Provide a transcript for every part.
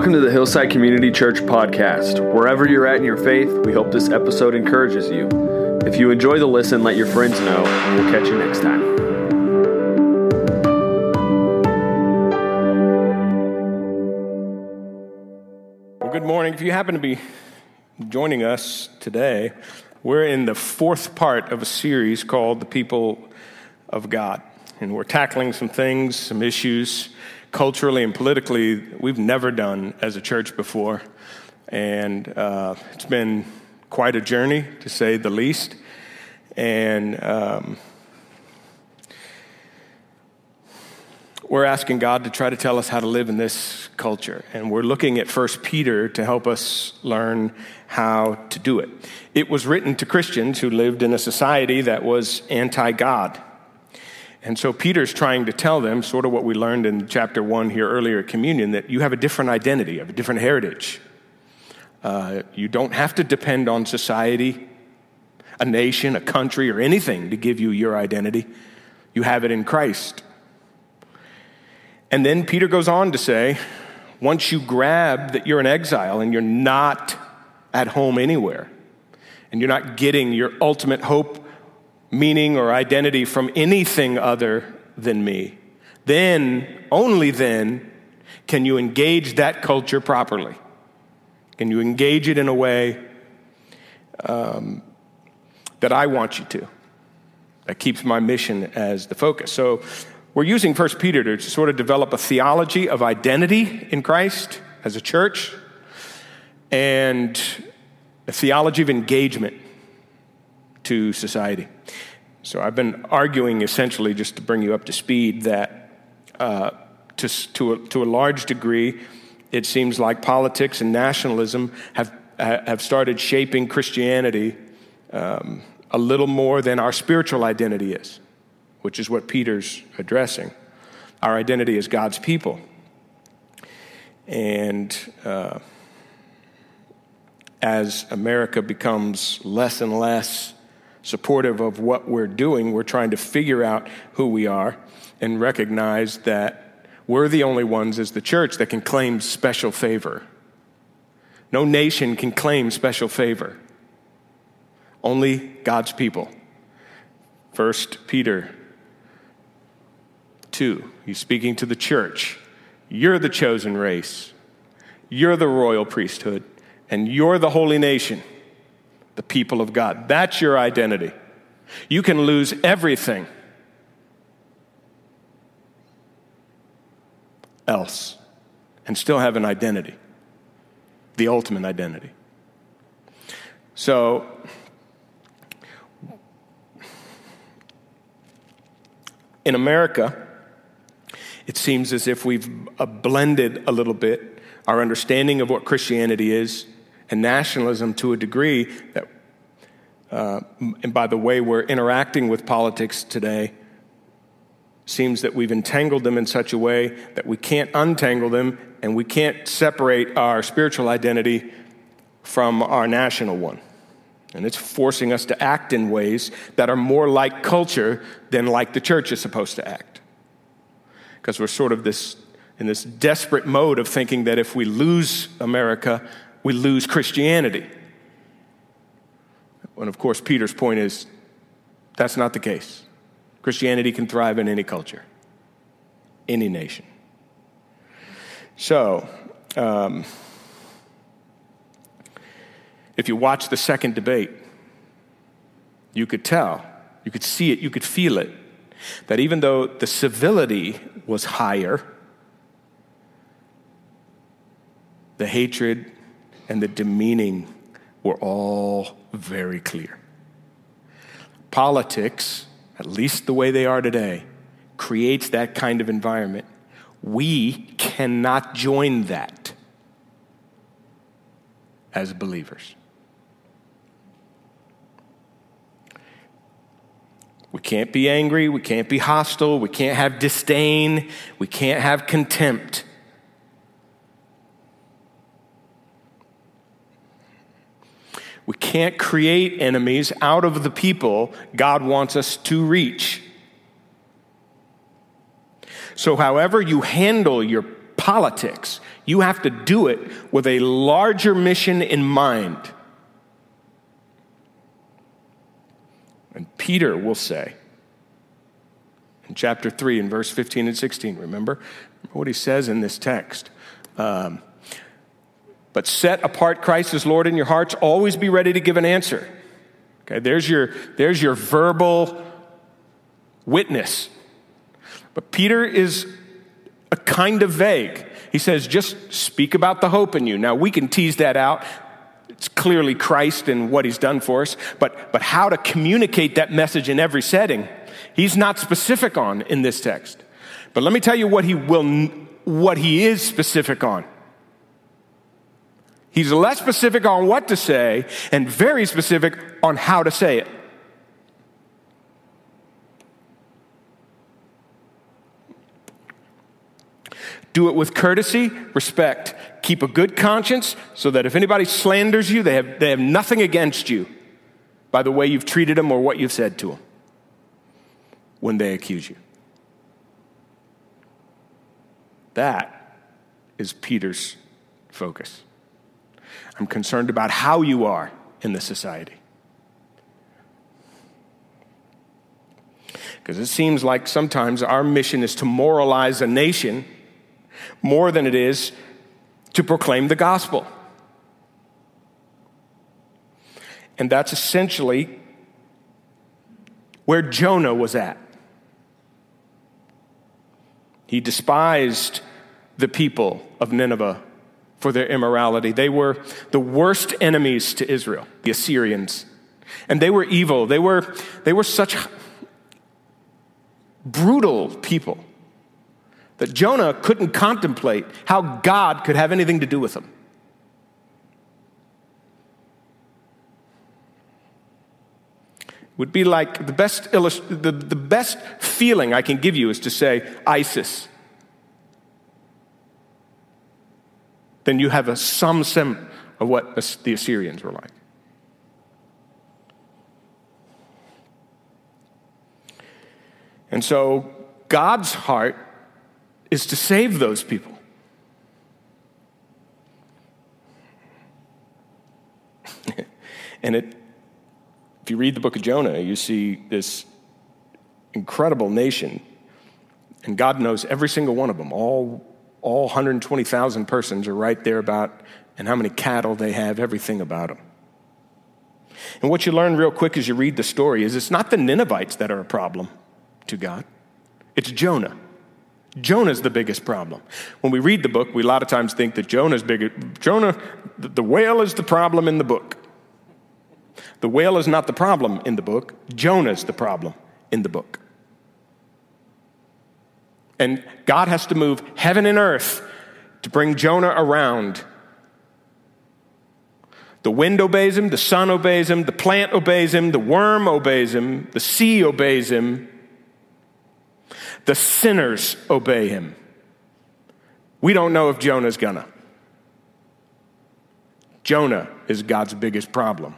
Welcome to the Hillside Community Church podcast. Wherever you're at in your faith, we hope this episode encourages you. If you enjoy the listen, let your friends know, and we'll catch you next time. Well, good morning. If you happen to be joining us today, we're in the fourth part of a series called The People of God. And we're tackling some things, some issues culturally and politically we've never done as a church before. And uh, it's been quite a journey, to say the least. And um, we're asking God to try to tell us how to live in this culture. And we're looking at First Peter to help us learn how to do it. It was written to Christians who lived in a society that was anti God. And so Peter's trying to tell them, sort of what we learned in chapter one here earlier at communion, that you have a different identity, you have a different heritage. Uh, you don't have to depend on society, a nation, a country, or anything to give you your identity. You have it in Christ. And then Peter goes on to say, once you grab that you're an exile and you're not at home anywhere, and you're not getting your ultimate hope meaning or identity from anything other than me, then, only then, can you engage that culture properly. Can you engage it in a way um, that I want you to, that keeps my mission as the focus? So, we're using 1 Peter to sort of develop a theology of identity in Christ as a church and a theology of engagement to society. So I've been arguing essentially, just to bring you up to speed, that uh, to, to, a, to a large degree, it seems like politics and nationalism have, have started shaping Christianity um, a little more than our spiritual identity is, which is what Peter's addressing. Our identity as God's people. And uh, as America becomes less and less supportive of what we're doing. We're trying to figure out who we are and recognize that we're the only ones as the church that can claim special favor. No nation can claim special favor. Only God's people. First Peter 2, he's speaking to the church. You're the chosen race. You're the royal priesthood, and you're the holy nation the people of God. That's your identity. You can lose everything else and still have an identity, the ultimate identity. So, in America, it seems as if we've uh, blended a little bit our understanding of what Christianity is and nationalism to a degree that, uh, and by the way we're interacting with politics today, seems that we've entangled them in such a way that we can't untangle them and we can't separate our spiritual identity from our national one. And it's forcing us to act in ways that are more like culture than like the church is supposed to act. Because we're sort of this in this desperate mode of thinking that if we lose America, we lose Christianity. And of course, Peter's point is that's not the case. Christianity can thrive in any culture, any nation. So, um, if you watch the second debate, you could tell, you could see it, you could feel it, that even though the civility was higher, the hatred and the demeaning were all very clear. Politics, at least the way they are today, creates that kind of environment. We cannot join that as believers. We can't be angry. We can't be hostile. We can't have disdain. We can't have contempt. We can't create enemies out of the people God wants us to reach. So, however you handle your politics. You have to do it with a larger mission in mind. And Peter will say in chapter 3, in verse 15 and 16, remember? remember what he says in this text. Um, but set apart Christ as Lord in your hearts, always be ready to give an answer. Okay, there's your, there's your verbal witness. But Peter is a kind of vague. He says, just speak about the hope in you. Now, we can tease that out. It's clearly Christ and what he's done for us, but, but how to communicate that message in every setting, he's not specific on in this text. But let me tell you what he will, what he is specific on. He's less specific on what to say and very specific on how to say it. Do it with courtesy, respect. Keep a good conscience so that if anybody slanders you, they have, they have nothing against you by the way you've treated them or what you've said to them when they accuse you. That is Peter's focus. I'm concerned about how you are in the society. Because it seems like sometimes our mission is to moralize a nation more than it is to proclaim the gospel. And that's essentially where Jonah was at. He despised the people of Nineveh for their immorality. They were the worst enemies to Israel, the Assyrians. And they were evil. They were, they were such brutal people that Jonah couldn't contemplate how God could have anything to do with them. would be like the best, illust- the, the best feeling I can give you is to say ISIS. Then you have a some sim of what the Assyrians were like. And so God's heart is to save those people. and it, if you read the book of Jonah, you see this incredible nation, and God knows every single one of them. All, all 120,000 persons are right there about, and how many cattle they have, everything about them. And what you learn real quick as you read the story is it's not the Ninevites that are a problem to God, it's Jonah. Jonah's the biggest problem. When we read the book, we a lot of times think that Jonah's bigger. Jonah, the whale is the problem in the book. The whale is not the problem in the book. Jonah's the problem in the book. And God has to move heaven and earth to bring Jonah around. The wind obeys him, the sun obeys him, the plant obeys him, the worm obeys him, the sea obeys him, the sinners obey him. We don't know if Jonah's gonna. Jonah is God's biggest problem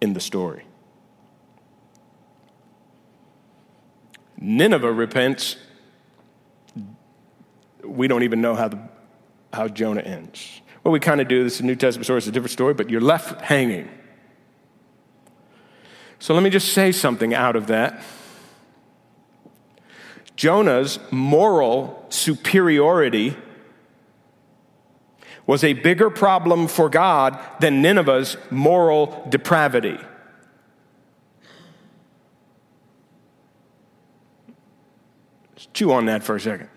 in the story. Nineveh repents. We don't even know how, the, how Jonah ends. Well, we kind of do. This is a New Testament story, it's a different story, but you're left hanging. So let me just say something out of that. Jonah's moral superiority was a bigger problem for God than Nineveh's moral depravity. Chew on that for a second.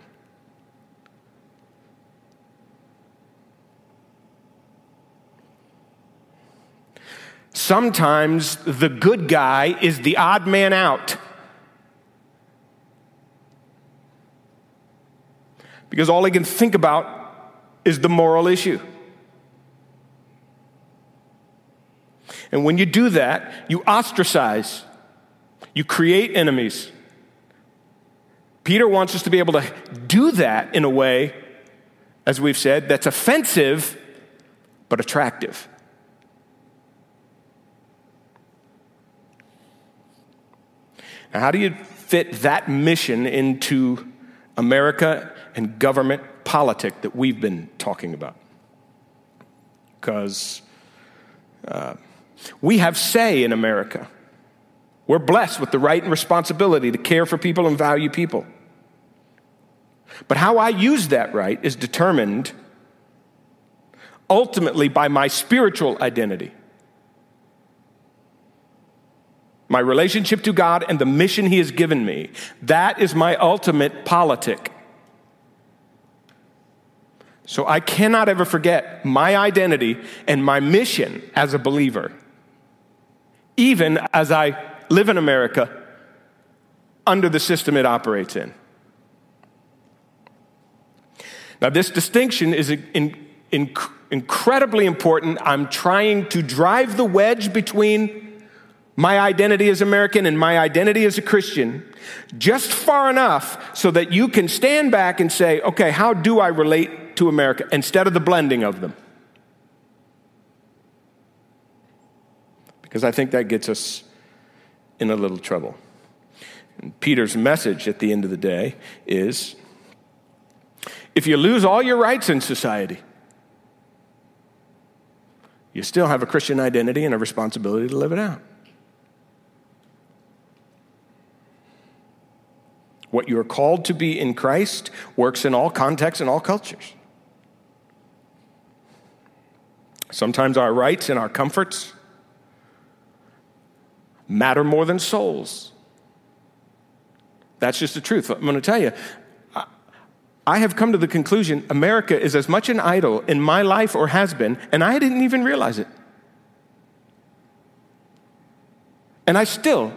Sometimes the good guy is the odd man out. because all he can think about is the moral issue. And when you do that, you ostracize, you create enemies. Peter wants us to be able to do that in a way, as we've said, that's offensive but attractive. Now, how do you fit that mission into America and government politic that we've been talking about. Because uh, we have say in America. We're blessed with the right and responsibility to care for people and value people. But how I use that right is determined ultimately by my spiritual identity. My relationship to God and the mission He has given me. That is my ultimate politic. So I cannot ever forget my identity and my mission as a believer, even as I live in America under the system it operates in. Now, this distinction is in, in, incredibly important. I'm trying to drive the wedge between my identity as American and my identity as a Christian just far enough so that you can stand back and say, okay, how do I relate to America instead of the blending of them? Because I think that gets us in a little trouble. And Peter's message at the end of the day is if you lose all your rights in society, you still have a Christian identity and a responsibility to live it out. What you are called to be in Christ works in all contexts and all cultures. Sometimes our rights and our comforts matter more than souls. That's just the truth. I'm going to tell you, I have come to the conclusion America is as much an idol in my life or has been, and I didn't even realize it. And I still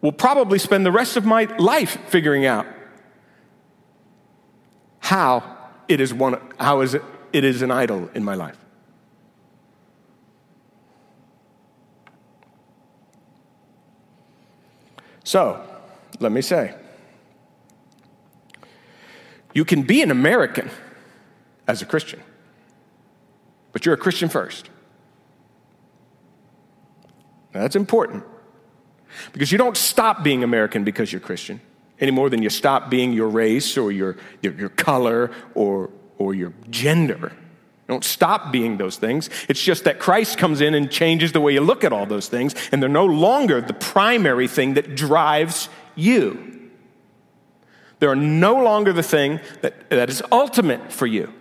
will probably spend the rest of my life figuring out how it is one how is it, it is an idol in my life. So, let me say, you can be an American as a Christian, but you're a Christian first. Now, that's important because you don't stop being American because you're Christian any more than you stop being your race or your, your, your color or, or your gender. You don't stop being those things. It's just that Christ comes in and changes the way you look at all those things, and they're no longer the primary thing that drives you. They're no longer the thing that, that is ultimate for you.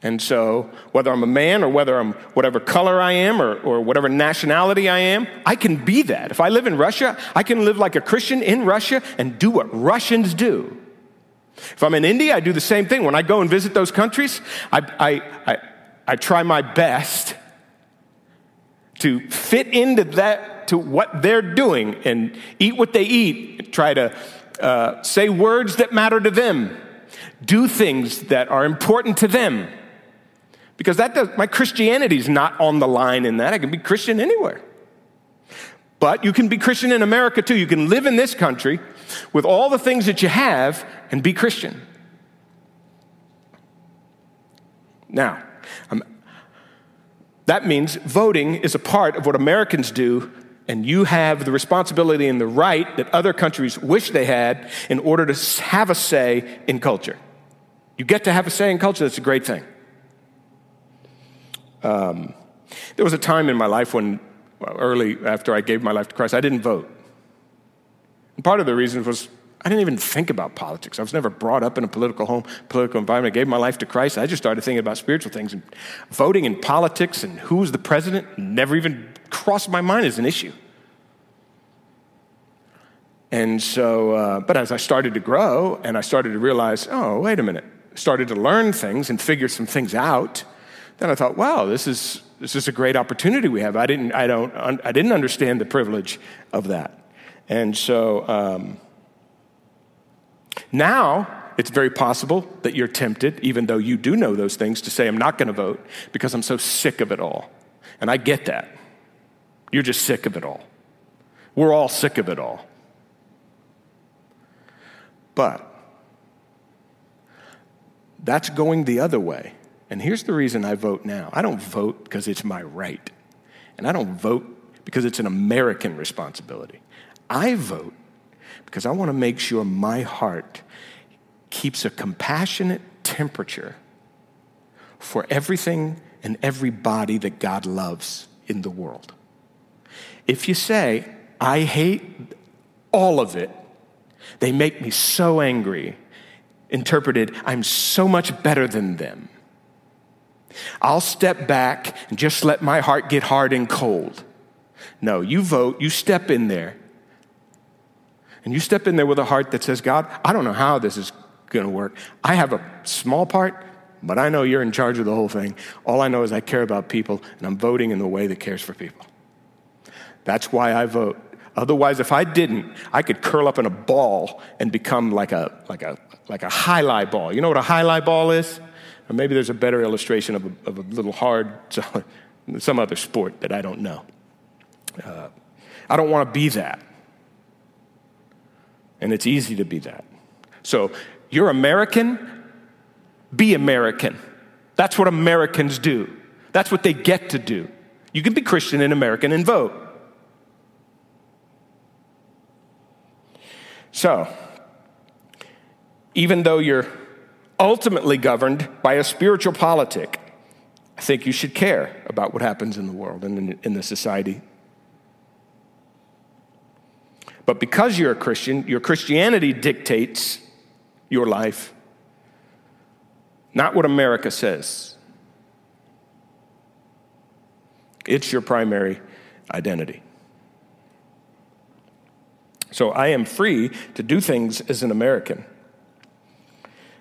And so, whether I'm a man or whether I'm whatever color I am or, or whatever nationality I am, I can be that. If I live in Russia, I can live like a Christian in Russia and do what Russians do. If I'm in India, I do the same thing. When I go and visit those countries, I, I, I, I try my best to fit into that, to what they're doing and eat what they eat, try to uh, say words that matter to them, do things that are important to them. Because that does, my Christianity is not on the line in that. I can be Christian anywhere. But you can be Christian in America too. You can live in this country with all the things that you have and be Christian. Now, um, that means voting is a part of what Americans do and you have the responsibility and the right that other countries wish they had in order to have a say in culture. You get to have a say in culture, that's a great thing. Um, there was a time in my life when, early after I gave my life to Christ, I didn't vote. And part of the reason was I didn't even think about politics. I was never brought up in a political home, political environment. I gave my life to Christ. I just started thinking about spiritual things and voting and politics and who's the president never even crossed my mind as an issue. And so, uh, but as I started to grow and I started to realize, oh, wait a minute, started to learn things and figure some things out, then I thought, wow, this is, this is a great opportunity we have. I didn't, I don't, I didn't understand the privilege of that. And so um, now it's very possible that you're tempted, even though you do know those things, to say, I'm not going to vote because I'm so sick of it all. And I get that. You're just sick of it all. We're all sick of it all. But that's going the other way. And here's the reason I vote now I don't vote because it's my right, and I don't vote because it's an American responsibility. I vote because I want to make sure my heart keeps a compassionate temperature for everything and everybody that God loves in the world. If you say, I hate all of it, they make me so angry, interpreted, I'm so much better than them. I'll step back and just let my heart get hard and cold. No, you vote, you step in there. And you step in there with a heart that says, God, I don't know how this is going to work. I have a small part, but I know you're in charge of the whole thing. All I know is I care about people, and I'm voting in the way that cares for people. That's why I vote. Otherwise, if I didn't, I could curl up in a ball and become like a, like a, like a highlight ball. You know what a highlight ball is? Or maybe there's a better illustration of a, of a little hard, some other sport that I don't know. Uh, I don't want to be that. And it's easy to be that. So you're American, be American. That's what Americans do. That's what they get to do. You can be Christian and American and vote. So, even though you're ultimately governed by a spiritual politic, I think you should care about what happens in the world and in, the society. But because you're a Christian, your Christianity dictates your life, not what America says. It's your primary identity. So I am free to do things as an American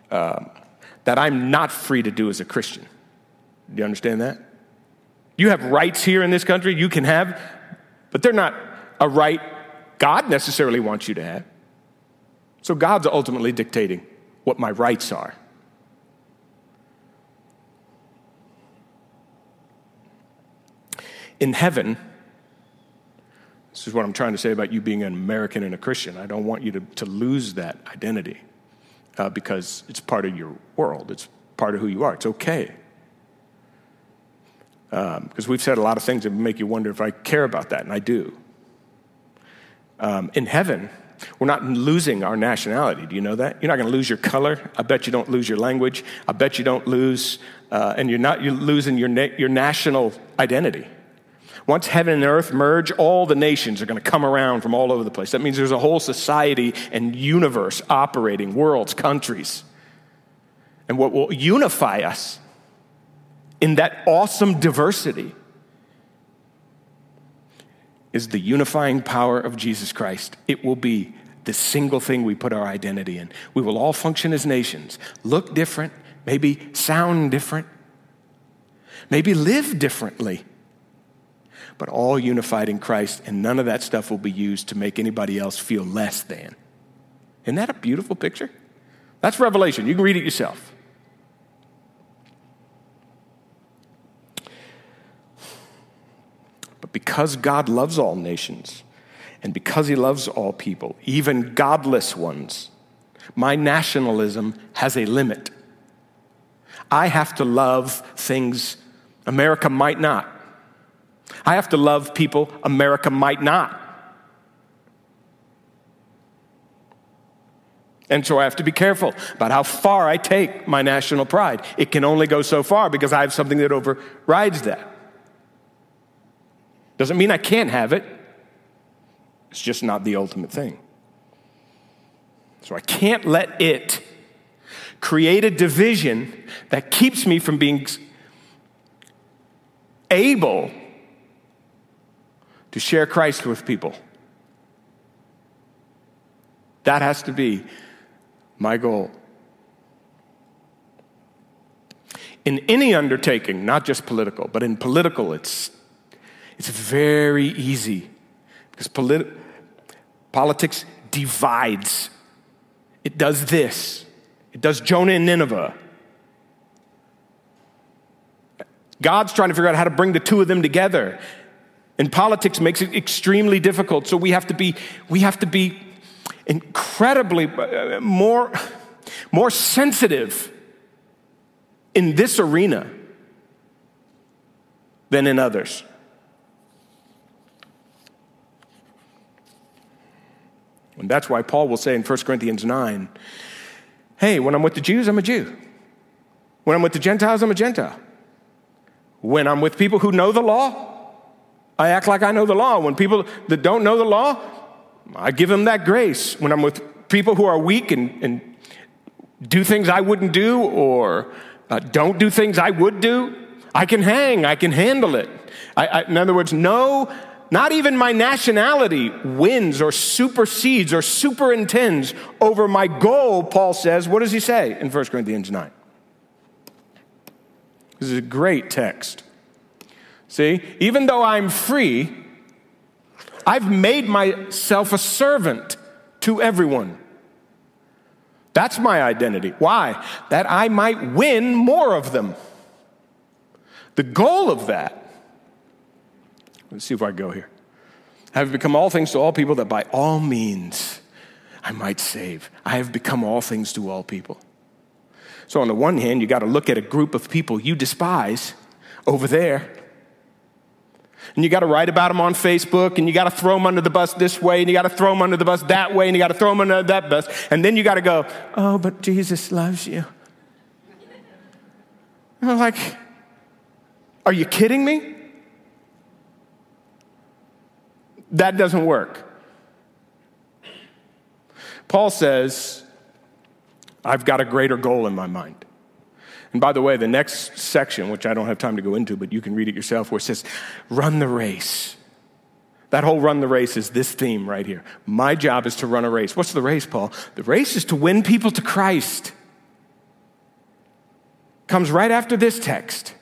uh, that I'm not free to do as a Christian. Do you understand that? You have rights here in this country, you can have, but they're not a right God necessarily wants you to have. So God's ultimately dictating what my rights are. In heaven, this is what I'm trying to say about you being an American and a Christian. I don't want you to, to lose that identity uh, because it's part of your world, it's part of who you are. It's okay. Because um, we've said a lot of things that make you wonder if I care about that, and I do. Um, in heaven, we're not losing our nationality. Do you know that? You're not going to lose your color. I bet you don't lose your language. I bet you don't lose, uh, and you're not you're losing your, na- your national identity. Once heaven and earth merge, all the nations are going to come around from all over the place. That means there's a whole society and universe operating, worlds, countries. And what will unify us in that awesome diversity is the unifying power of Jesus Christ. It will be the single thing we put our identity in. We will all function as nations, look different, maybe sound different, maybe live differently but all unified in Christ, and none of that stuff will be used to make anybody else feel less than. Isn't that a beautiful picture? That's Revelation. You can read it yourself. But because God loves all nations, and because He loves all people, even godless ones, my nationalism has a limit. I have to love things America might not. I have to love people America might not. And so I have to be careful about how far I take my national pride. It can only go so far because I have something that overrides that. Doesn't mean I can't have it, it's just not the ultimate thing. So I can't let it create a division that keeps me from being able to share Christ with people. That has to be my goal. In any undertaking, not just political, but in political, it's, it's very easy because politi- politics divides. It does this, it does Jonah and Nineveh. God's trying to figure out how to bring the two of them together. And politics makes it extremely difficult. So we have to be, we have to be incredibly uh, more, more sensitive in this arena than in others. And that's why Paul will say in 1 Corinthians 9 Hey, when I'm with the Jews, I'm a Jew. When I'm with the Gentiles, I'm a Gentile. When I'm with people who know the law, I act like I know the law. When people that don't know the law, I give them that grace. When I'm with people who are weak and, and do things I wouldn't do or uh, don't do things I would do, I can hang, I can handle it. I, I, in other words, no, not even my nationality wins or supersedes or superintends over my goal, Paul says. What does he say in 1 Corinthians 9? This is a great text. See, even though I'm free, I've made myself a servant to everyone. That's my identity. Why? That I might win more of them. The goal of that, let's see if I go here. I have become all things to all people that by all means I might save. I have become all things to all people. So, on the one hand, you got to look at a group of people you despise over there. And you got to write about them on Facebook, and you got to throw them under the bus this way, and you got to throw them under the bus that way, and you got to throw them under that bus. And then you got to go, oh, but Jesus loves you. And I'm like, are you kidding me? That doesn't work. Paul says, I've got a greater goal in my mind. And by the way, the next section, which I don't have time to go into, but you can read it yourself, where it says, run the race. That whole run the race is this theme right here. My job is to run a race. What's the race, Paul? The race is to win people to Christ. Comes right after this text.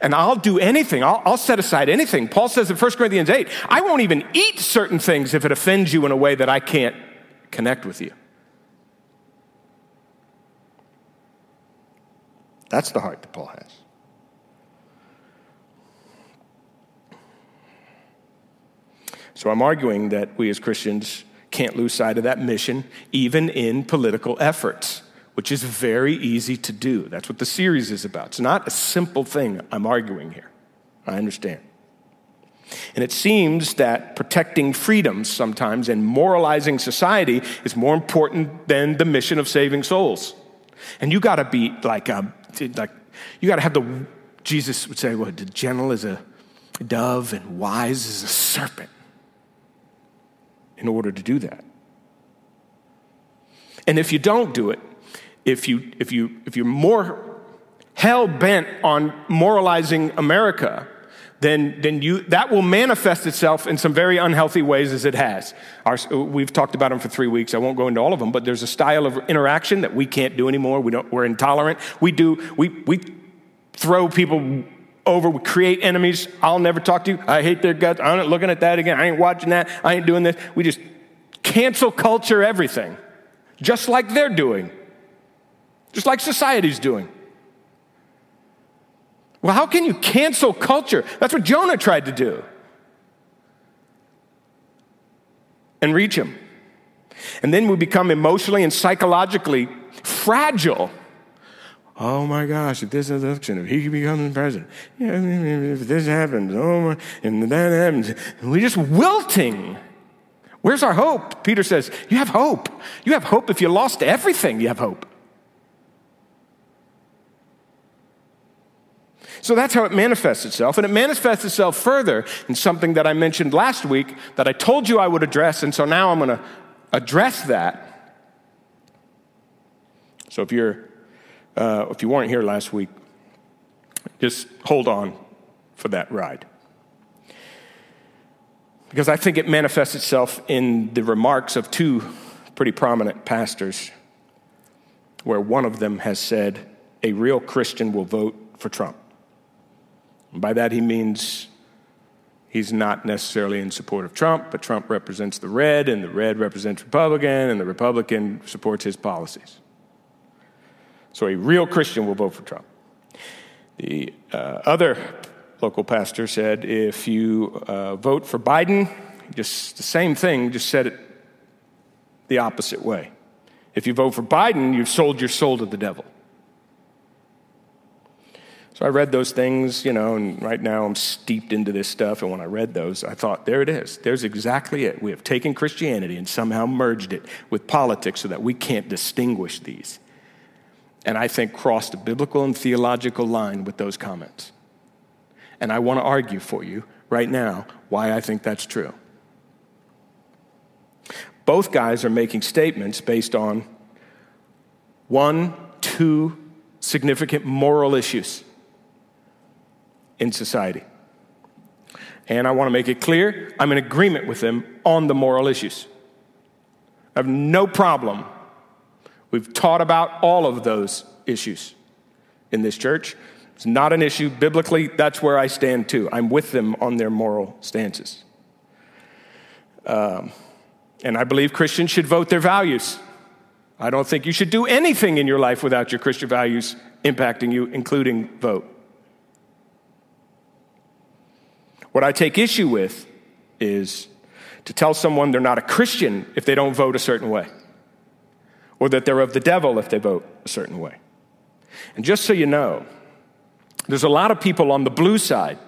And I'll do anything, I'll, I'll, set aside anything. Paul says in 1 Corinthians 8, I won't even eat certain things if it offends you in a way that I can't connect with you. That's the heart that Paul has. So I'm arguing that we as Christians can't lose sight of that mission, even in political efforts, which is very easy to do. That's what the series is about. It's not a simple thing I'm arguing here. I understand. And it seems that protecting freedoms sometimes and moralizing society is more important than the mission of saving souls. And you got to be like a like you got to have the Jesus would say, "What? Well, gentle as a dove and wise as a serpent." In order to do that, and if you don't do it, if you if you if you're more hell bent on moralizing America, then, then you, that will manifest itself in some very unhealthy ways as it has. Our, we've talked about them for three weeks. I won't go into all of them, but there's a style of interaction that we can't do anymore. We don't, we're intolerant. We do, we, we throw people over, we create enemies. I'll never talk to you. I hate their guts. I'm not looking at that again. I ain't watching that. I ain't doing this. We just cancel culture everything, just like they're doing, just like society's doing. Well, how can you cancel culture? That's what Jonah tried to do. And reach him. And then we become emotionally and psychologically fragile. Oh my gosh, if this election, if he becomes president, if this happens, oh my, and that happens, we're just wilting. Where's our hope? Peter says, You have hope. You have hope if you lost everything, you have hope. So that's how it manifests itself. And it manifests itself further in something that I mentioned last week that I told you I would address. And so now I'm going to address that. So if you're, uh, if you weren't here last week, just hold on for that ride. Because I think it manifests itself in the remarks of two pretty prominent pastors, where one of them has said, a real Christian will vote for Trump. By that, he means he's not necessarily in support of Trump, but Trump represents the red, and the red represents Republican, and the Republican supports his policies. So a real Christian will vote for Trump. The uh, other local pastor said if you uh, vote for Biden, just the same thing, just said it the opposite way. If you vote for Biden, you've sold your soul to the devil. So I read those things, you know, and right now I'm steeped into this stuff. And when I read those, I thought, there it is. There's exactly it. We have taken Christianity and somehow merged it with politics so that we can't distinguish these. and I think crossed a biblical and theological line with those comments. And I want to argue for you right now why I think that's true. Both guys are making statements based on one, two significant moral issues in society. And I want to make it clear I'm in agreement with them on the moral issues. I have no problem. We've taught about all of those issues in this church. It's not an issue. Biblically, that's where I stand too. I'm with them on their moral stances. Um, and I believe Christians should vote their values. I don't think you should do anything in your life without your Christian values impacting you, including vote. What I take issue with is to tell someone they're not a Christian if they don't vote a certain way, or that they're of the devil if they vote a certain way. And just so you know, there's a lot of people on the blue side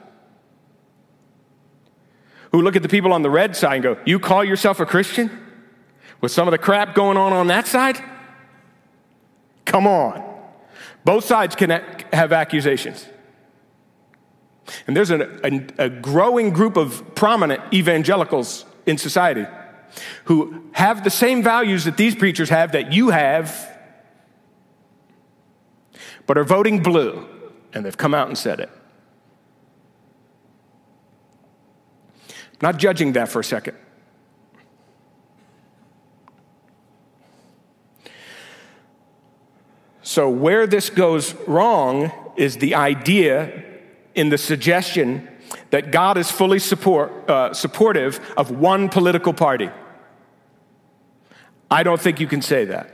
who look at the people on the red side and go, You call yourself a Christian? With some of the crap going on on that side? Come on. Both sides can have accusations. And there's a, a, a growing group of prominent evangelicals in society who have the same values that these preachers have, that you have, but are voting blue. And they've come out and said it. not judging that for a second. So, where this goes wrong is the idea in the suggestion that God is fully support, uh, supportive of one political party. I don't think you can say that.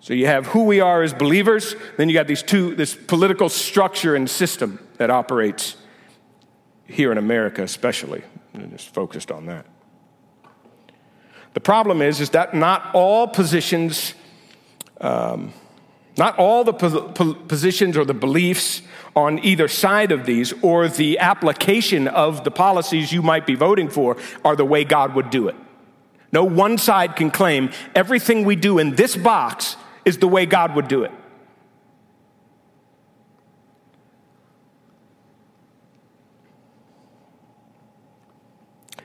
So you have who we are as believers, then you got these two, this political structure and system that operates here in America, especially, and just focused on that. The problem is, is that not all positions um, not all the positions or the beliefs on either side of these or the application of the policies you might be voting for are the way God would do it. No one side can claim everything we do in this box is the way God would do it.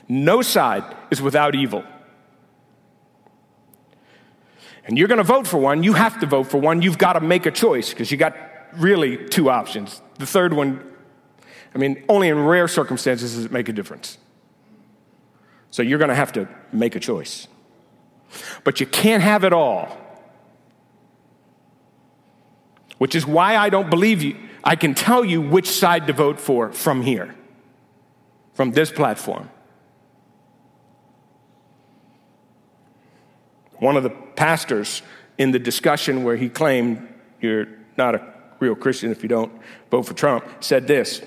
No side is without evil and you're going to vote for one, you have to vote for one. You've got to make a choice because you got really two options. The third one, I mean, only in rare circumstances does it make a difference. So you're going to have to make a choice. But you can't have it all. Which is why I don't believe you. I can tell you which side to vote for from here, from this platform. One of the pastors in the discussion where he claimed you're not a real Christian if you don't vote for Trump said this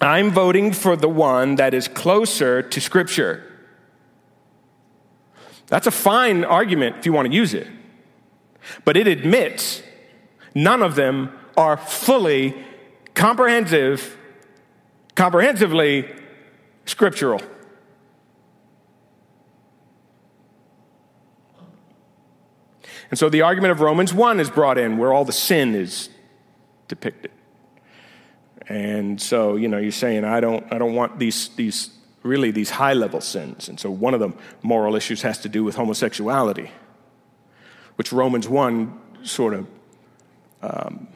I'm voting for the one that is closer to Scripture. That's a fine argument if you want to use it. But it admits none of them are fully comprehensive, comprehensively scriptural. And so the argument of Romans 1 is brought in where all the sin is depicted. And so, you know, you're saying, I don't, I don't want these, these, really these high level sins. And so one of the moral issues has to do with homosexuality, which Romans 1 sort of, um,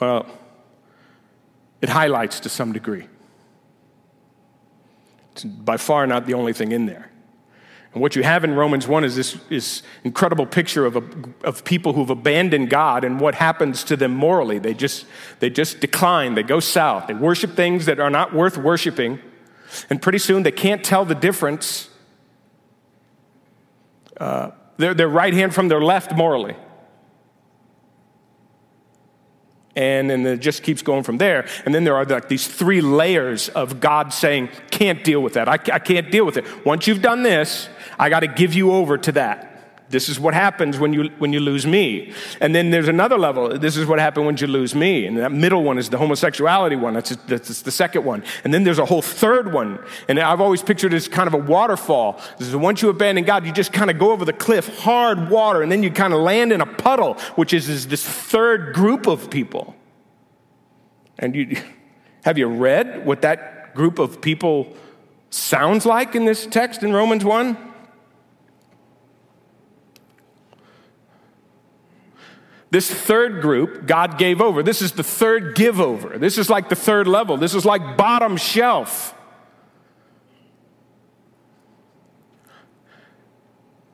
well, it highlights to some degree. It's by far not the only thing in there. And what you have in Romans 1 is this, this incredible picture of, a, of people who've abandoned God and what happens to them morally. They just, they just decline, they go south, they worship things that are not worth worshiping, and pretty soon they can't tell the difference, uh, their, their right hand from their left morally. And then it just keeps going from there. And then there are like these three layers of God saying, can't deal with that. I, I can't deal with it. Once you've done this, I got to give you over to that. This is what happens when you, when you lose me. And then there's another level. This is what happened when you lose me. And that middle one is the homosexuality one. That's, that's the second one. And then there's a whole third one. And I've always pictured it as kind of a waterfall. This is once you abandon God, you just kind of go over the cliff, hard water, and then you kind of land in a puddle, which is, is this third group of people. And you, have you read what that group of people sounds like in this text in Romans 1? This third group, God gave over. This is the third give over. This is like the third level. This is like bottom shelf.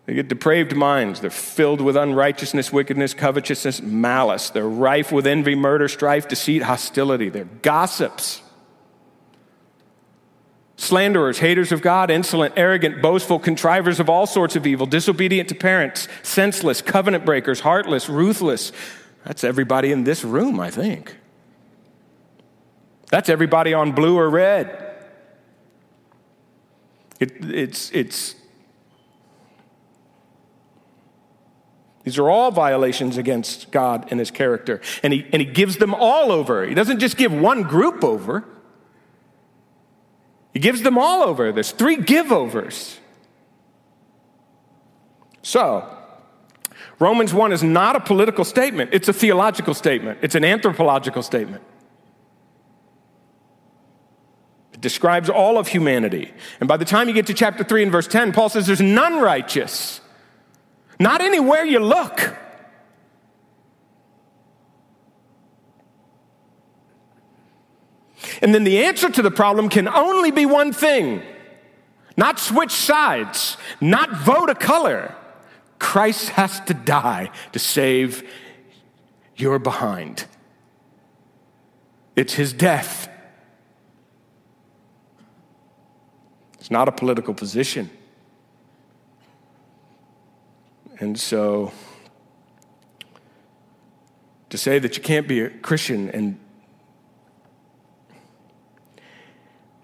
They get depraved minds. They're filled with unrighteousness, wickedness, covetousness, malice. They're rife with envy, murder, strife, deceit, hostility. They're gossips slanderers, haters of God, insolent, arrogant, boastful, contrivers of all sorts of evil, disobedient to parents, senseless, covenant breakers, heartless, ruthless. That's everybody in this room, I think. That's everybody on blue or red. It, it's, it's, these are all violations against God and his character. And he, and he gives them all over. He doesn't just give one group over. He gives them all over. There's three give overs. So, Romans 1 is not a political statement, it's a theological statement, it's an anthropological statement. It describes all of humanity. And by the time you get to chapter 3 and verse 10, Paul says there's none righteous, not anywhere you look. And then the answer to the problem can only be one thing not switch sides, not vote a color. Christ has to die to save your behind. It's his death. It's not a political position. And so, to say that you can't be a Christian and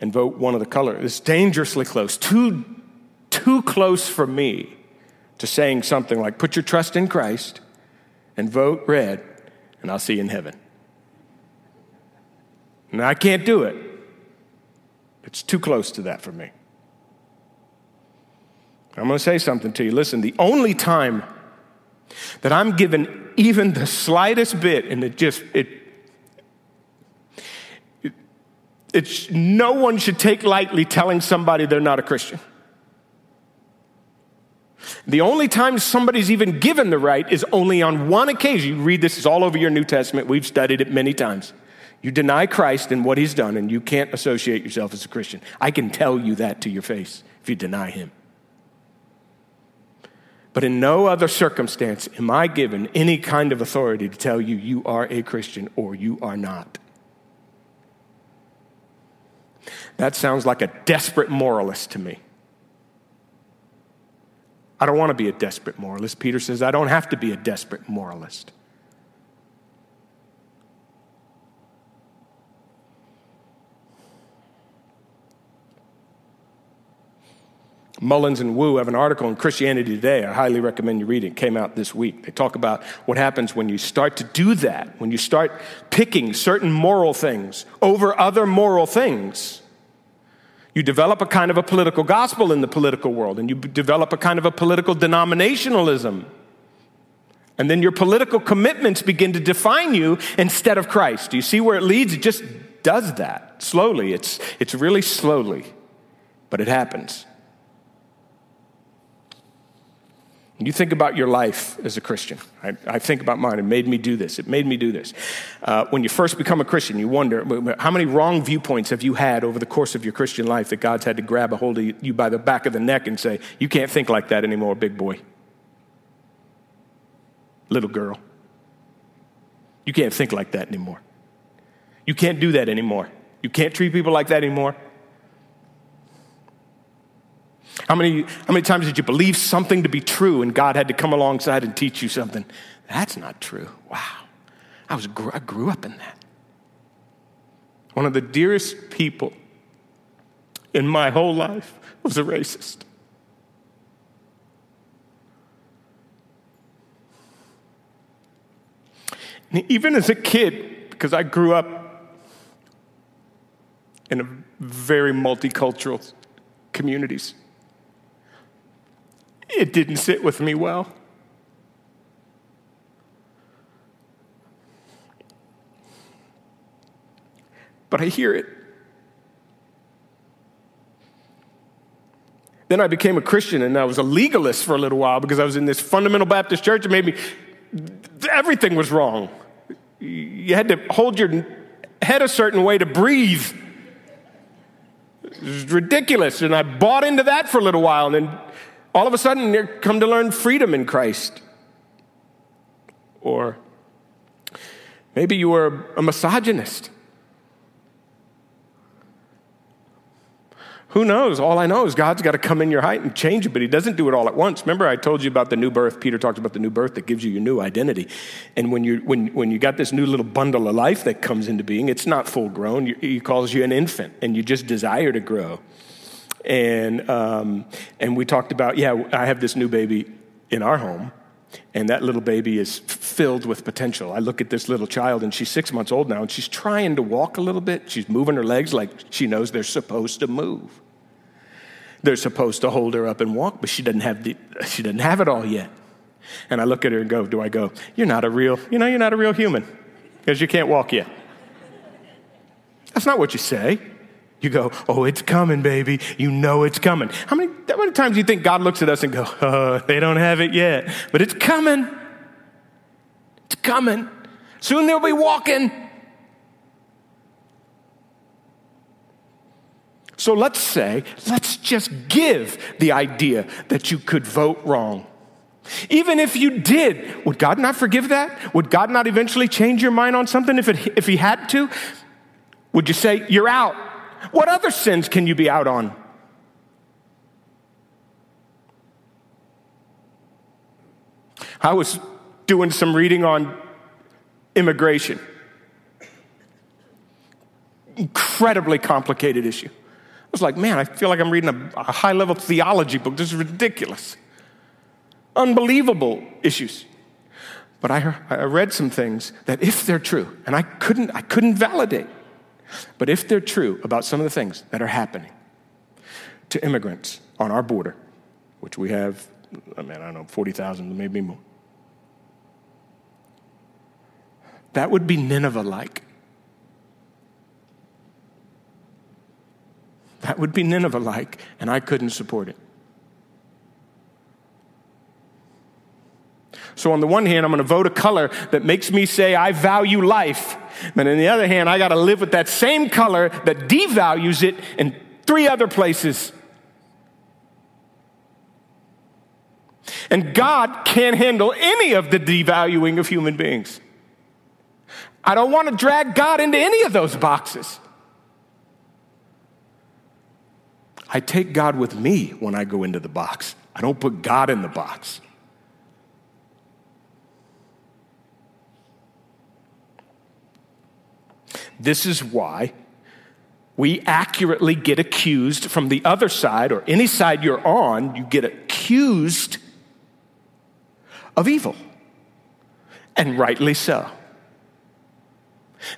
and vote one of the colors. It's dangerously close, too, too close for me to saying something like, put your trust in Christ and vote red, and I'll see you in heaven. And I can't do it. It's too close to that for me. I'm going to say something to you. Listen, the only time that I'm given even the slightest bit, and it just, it it's, no one should take lightly telling somebody they're not a Christian. The only time somebody's even given the right is only on one occasion. You read this, it's all over your New Testament. We've studied it many times. You deny Christ and what he's done, and you can't associate yourself as a Christian. I can tell you that to your face if you deny him. But in no other circumstance am I given any kind of authority to tell you you are a Christian or you are not. That sounds like a desperate moralist to me. I don't want to be a desperate moralist. Peter says, I don't have to be a desperate moralist. Mullins and Wu have an article in Christianity Today. I highly recommend you read it. It came out this week. They talk about what happens when you start to do that, when you start picking certain moral things over other moral things. You develop a kind of a political gospel in the political world, and you develop a kind of a political denominationalism. And then your political commitments begin to define you instead of Christ. Do you see where it leads? It just does that slowly. It's, it's really slowly, but it happens. You think about your life as a Christian. I, I, think about mine. It made me do this. It made me do this. Uh, when you first become a Christian, you wonder how many wrong viewpoints have you had over the course of your Christian life that God's had to grab a hold of you by the back of the neck and say, You can't think like that anymore, big boy. Little girl. You can't think like that anymore. You can't do that anymore. You can't treat people like that anymore. How many, how many times did you believe something to be true and God had to come alongside and teach you something? That's not true. Wow. I, was, I grew up in that. One of the dearest people in my whole life was a racist. And even as a kid, because I grew up in a very multicultural communities, it didn't sit with me well. But I hear it. Then I became a Christian and I was a legalist for a little while because I was in this fundamental Baptist church and made me, everything was wrong. You had to hold your head a certain way to breathe. It was ridiculous. And I bought into that for a little while. And then all of a sudden, you come to learn freedom in Christ. Or maybe you were a misogynist. Who knows? All I know is God's got to come in your height and change it, but He doesn't do it all at once. Remember, I told you about the new birth. Peter talked about the new birth that gives you your new identity. And when, you when, when you got this new little bundle of life that comes into being, it's not full grown. He calls you an infant, and you just desire to grow. And, um, and we talked about, yeah, I have this new baby in our home, and that little baby is filled with potential. I look at this little child, and she's six months old now, and she's trying to walk a little bit. She's moving her legs like she knows they're supposed to move. They're supposed to hold her up and walk, but she doesn't have, the, she doesn't have it all yet. And I look at her and go, Do I go, You're not a real, you know, you're not a real human because you can't walk yet. That's not what you say. You go, oh, it's coming, baby. You know it's coming. How many, how many times do you think God looks at us and go, oh, they don't have it yet, but it's coming. It's coming. Soon they'll be walking. So let's say, let's just give the idea that you could vote wrong. Even if you did, would God not forgive that? Would God not eventually change your mind on something if, it, if He had to? Would you say, You're out? What other sins can you be out on? I was doing some reading on immigration. Incredibly complicated issue. I was like, man, I feel like I'm reading a, a high level theology book. This is ridiculous. Unbelievable issues. But I, I read some things that, if they're true, and I couldn't, I couldn't validate, but if they're true about some of the things that are happening to immigrants on our border, which we have, I mean, I don't know, 40,000, maybe more, that would be Nineveh like. That would be Nineveh like, and I couldn't support it. So, on the one hand, I'm going to vote a color that makes me say I value life. But on the other hand, I got to live with that same color that devalues it in three other places. And God can't handle any of the devaluing of human beings. I don't want to drag God into any of those boxes. I take God with me when I go into the box. I don't put God in the box. This is why we accurately get accused from the other side, or any side you're on, you get accused of evil. And rightly so.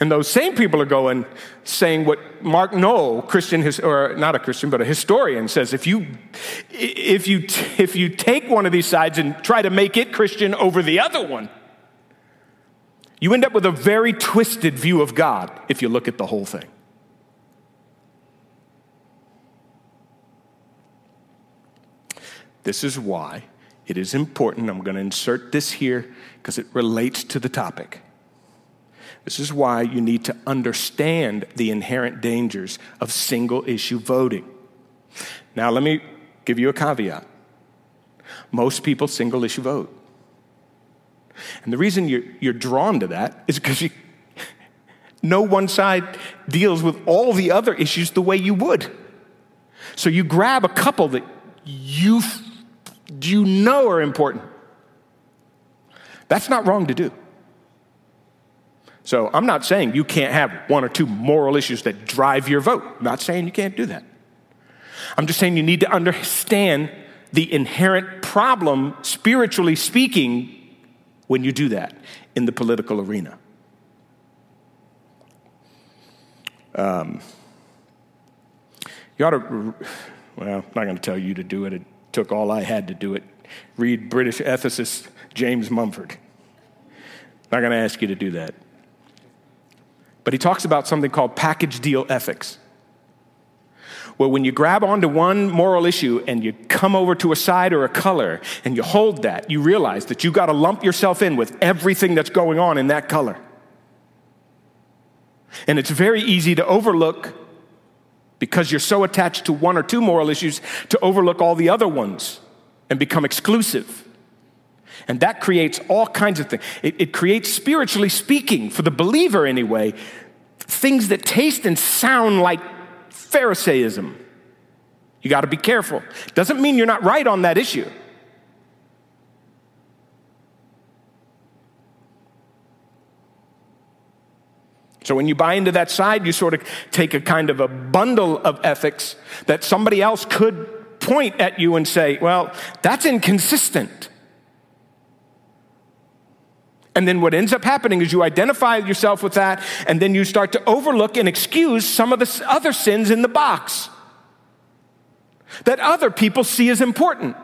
And those same people are going, saying what Mark Noll, Christian, or not a Christian, but a historian, says if you, if, you, if you take one of these sides and try to make it Christian over the other one, you end up with a very twisted view of God if you look at the whole thing. This is why it is important. I'm going to insert this here because it relates to the topic. This is why you need to understand the inherent dangers of single issue voting. Now, let me give you a caveat. Most people single issue vote. And the reason you're, you're drawn to that is because you, no one side deals with all the other issues the way you would. So you grab a couple that you, you know are important. That's not wrong to do. So I'm not saying you can't have one or two moral issues that drive your vote. I'm not saying you can't do that. I'm just saying you need to understand the inherent problem, spiritually speaking, when you do that in the political arena. Um, you ought to, well, I'm not going to tell you to do it. It took all I had to do it. Read British ethicist James Mumford. I'm not going to ask you to do that. But he talks about something called package deal ethics. Well, when you grab onto one moral issue and you come over to a side or a color and you hold that, you realize that you've got to lump yourself in with everything that's going on in that color. And it's very easy to overlook because you're so attached to one or two moral issues to overlook all the other ones and become exclusive. And that creates all kinds of things. It, it, creates, spiritually speaking, for the believer anyway, things that taste and sound like Pharisaism. You got to be careful. Doesn't mean you're not right on that issue. So when you buy into that side, you sort of take a kind of a bundle of ethics that somebody else could point at you and say, well, that's inconsistent. And then what ends up happening is you identify yourself with that, and then you start to overlook and excuse some of the other sins in the box that other people see as important.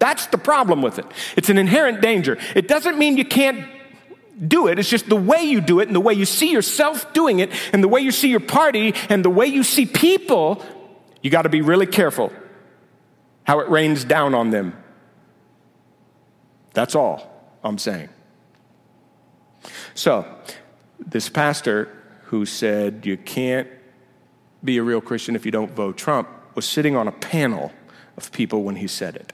That's the problem with it. It's an inherent danger. It doesn't mean you can't do it. It's just the way you do it and the way you see yourself doing it and the way you see your party and the way you see people. You got to be really careful how it rains down on them. That's all I'm saying. So, this pastor who said you can't be a real Christian if you don't vote Trump was sitting on a panel of people when he said it.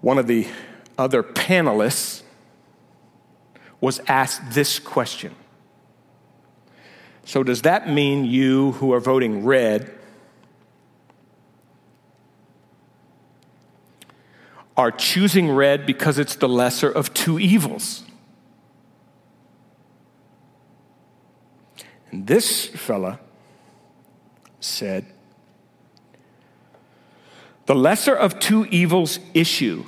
One of the other panelists was asked this question So, does that mean you who are voting red are choosing red because it's the lesser of two evils. And this fella said, The lesser of two evils issue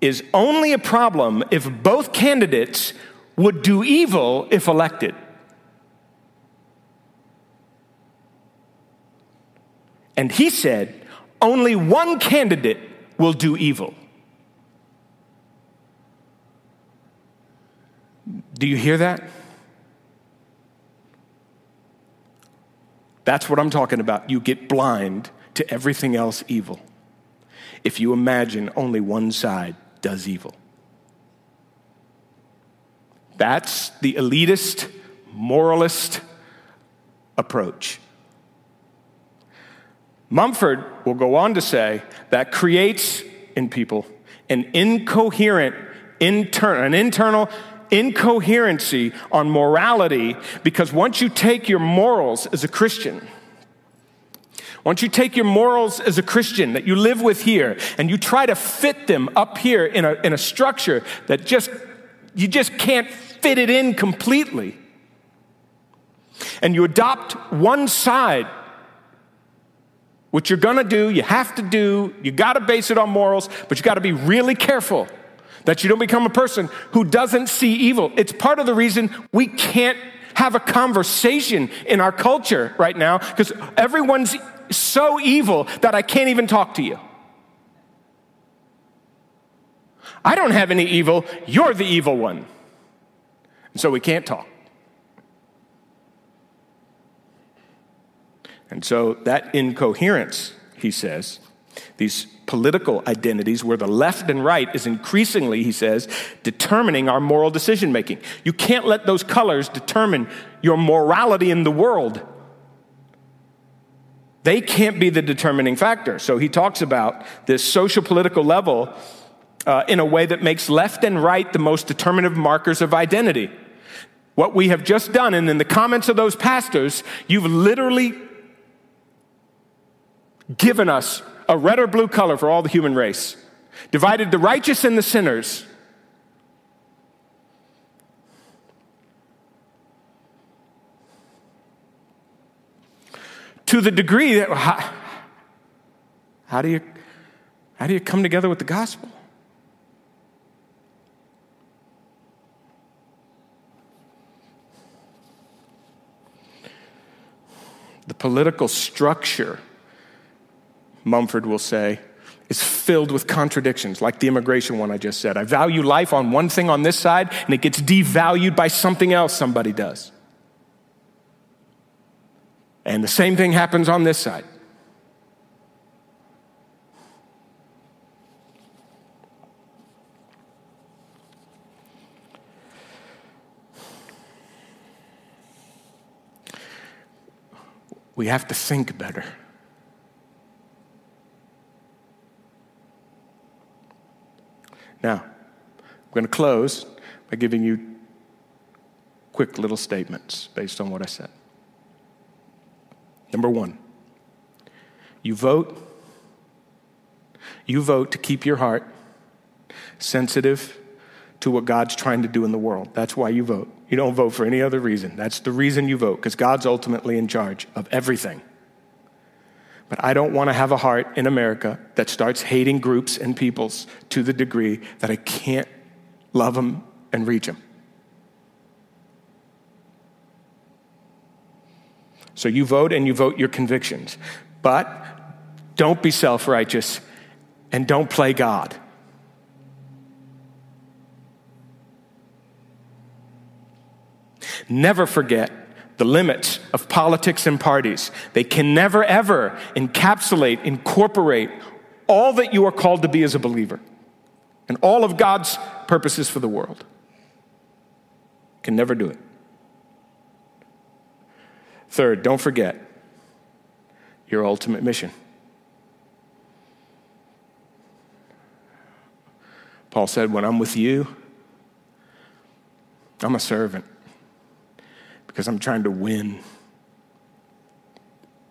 is only a problem if both candidates would do evil if elected. And he said, only one candidate will do evil. Do you hear that? That's what I'm talking about. You get blind to everything else evil if you imagine only one side does evil. That's the elitist, moralist approach. Mumford will go on to say that creates in people an incoherent, inter- an internal incoherency on morality because once you take your morals as a Christian, once you take your morals as a Christian that you live with here and you try to fit them up here in a, in a structure that just, you just can't fit it in completely, and you adopt one side what you're gonna do, you have to do, you gotta base it on morals, but you gotta be really careful that you don't become a person who doesn't see evil. It's part of the reason we can't have a conversation in our culture right now because everyone's so evil that I can't even talk to you. I don't have any evil, you're the evil one. And so we can't talk. And so that incoherence, he says, these political identities where the left and right is increasingly, he says, determining our moral decision making. You can't let those colors determine your morality in the world. They can't be the determining factor. So he talks about this social political level uh, in a way that makes left and right the most determinative markers of identity. What we have just done, and in the comments of those pastors, you've literally given us a red or blue color for all the human race, divided the righteous and the sinners. To the degree that, how, how do you, how do you come together with the gospel? the political structure Mumford will say, is filled with contradictions, like the immigration one I just said. I value life on one thing on this side, and it gets devalued by something else somebody does. And the same thing happens on this side. We have to think better. Now, I'm going to close by giving you quick little statements based on what I said. Number one, you vote. You vote to keep your heart sensitive to what God's trying to do in the world. That's why you vote. You don't vote for any other reason. That's the reason you vote, because God's ultimately in charge of everything. But I don't want to have a heart in America that starts hating groups and peoples to the degree that I can't love them and reach them. So you vote and you vote your convictions. But don't be self righteous and don't play God. Never forget the limits of politics and parties. They can never, ever encapsulate, incorporate all that you are called to be as a believer and all of God's purposes for the world. Can never do it. Third, don't forget your ultimate mission. Paul said, When I'm with you, I'm a servant because I'm trying to win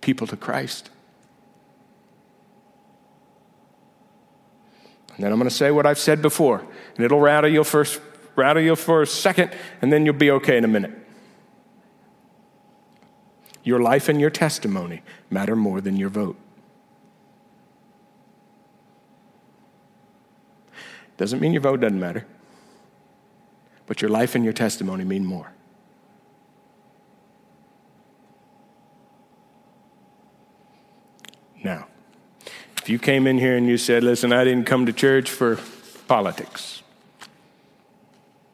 people to Christ. And then I'm going to say what I've said before, and it'll rattle you first, rattle you for a second, and then you'll be okay in a minute. Your life and your testimony matter more than your vote. Doesn't mean your vote doesn't matter, but your life and your testimony mean more. Now, if you came in here and you said, listen, I didn't come to church for politics,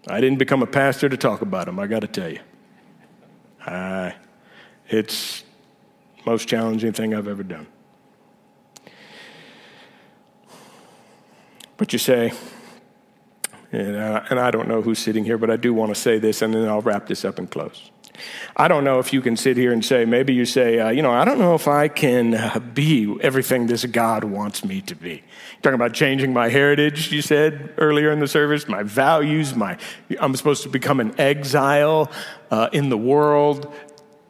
I didn't become a pastor to talk about them, I got to tell you. Uh, it's most challenging thing I've ever done. But you say, and, uh, and I don't know who's sitting here, but I do want to say this, and then I'll wrap this up and close. I don't know if you can sit here and say, maybe you say, uh, you know, I don't know if I can uh, be everything this God wants me to be. You're talking about changing my heritage, you said earlier in the service, my values, my, I'm supposed to become an exile uh, in the world,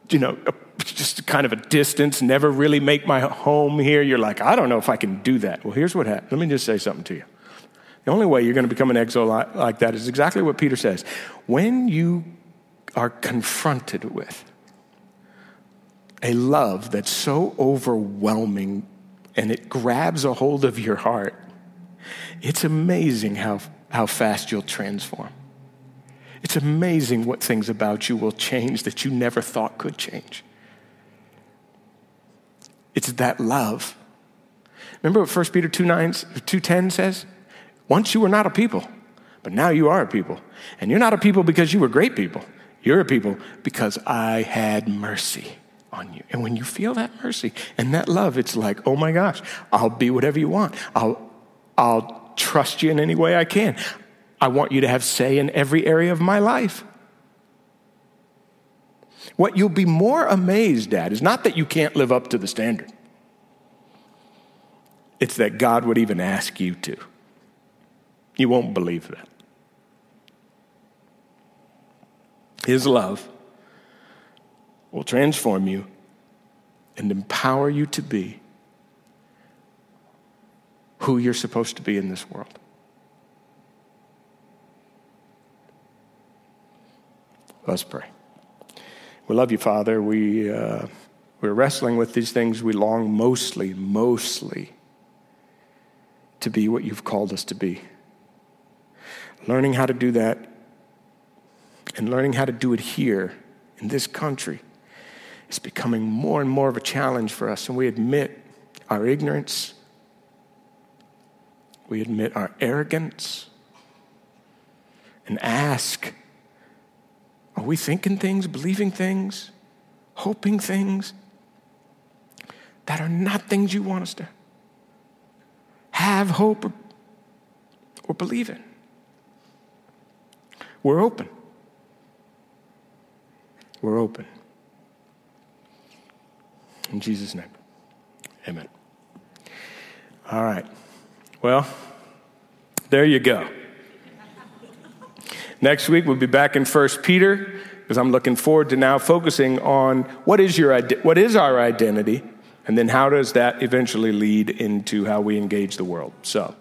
you know, just kind of a distance, never really make my home here. You're like, I don't know if I can do that. Well, here's what happened. Let me just say something to you. The only way you're going to become an exile like that is exactly what Peter says. When you are confronted with a love that's so overwhelming and it grabs a hold of your heart, it's amazing how, how fast you'll transform. It's amazing what things about you will change that you never thought could change. It's that love. Remember what 1 Peter 2 9, 2.10 says? Once you were not a people, but now you are a people. And you're not a people because you were great people. You're a people because I had mercy on you. And when you feel that mercy and that love, it's like, oh my gosh, I'll be whatever you want. I'll, I'll trust you in any way I can. I want you to have say in every area of my life. What you'll be more amazed at is not that you can't live up to the standard, it's that God would even ask you to. You won't believe that. His love will transform you and empower you to be who you're supposed to be in this world. Let's pray. We love you, Father. We, uh, we're wrestling with these things. We long mostly, mostly to be what you've called us to be. Learning how to do that and learning how to do it here in this country is becoming more and more of a challenge for us, and we admit our ignorance, we admit our arrogance, and ask are we thinking things, believing things, hoping things that are not things you want us to have, hope, or, or believe in? We're open. We're open. In Jesus' name, amen. All right. Well, there you go. Next week, we'll be back in 1 Peter because I'm looking forward to now focusing on what is, your, what is our identity and then how does that eventually lead into how we engage the world. So.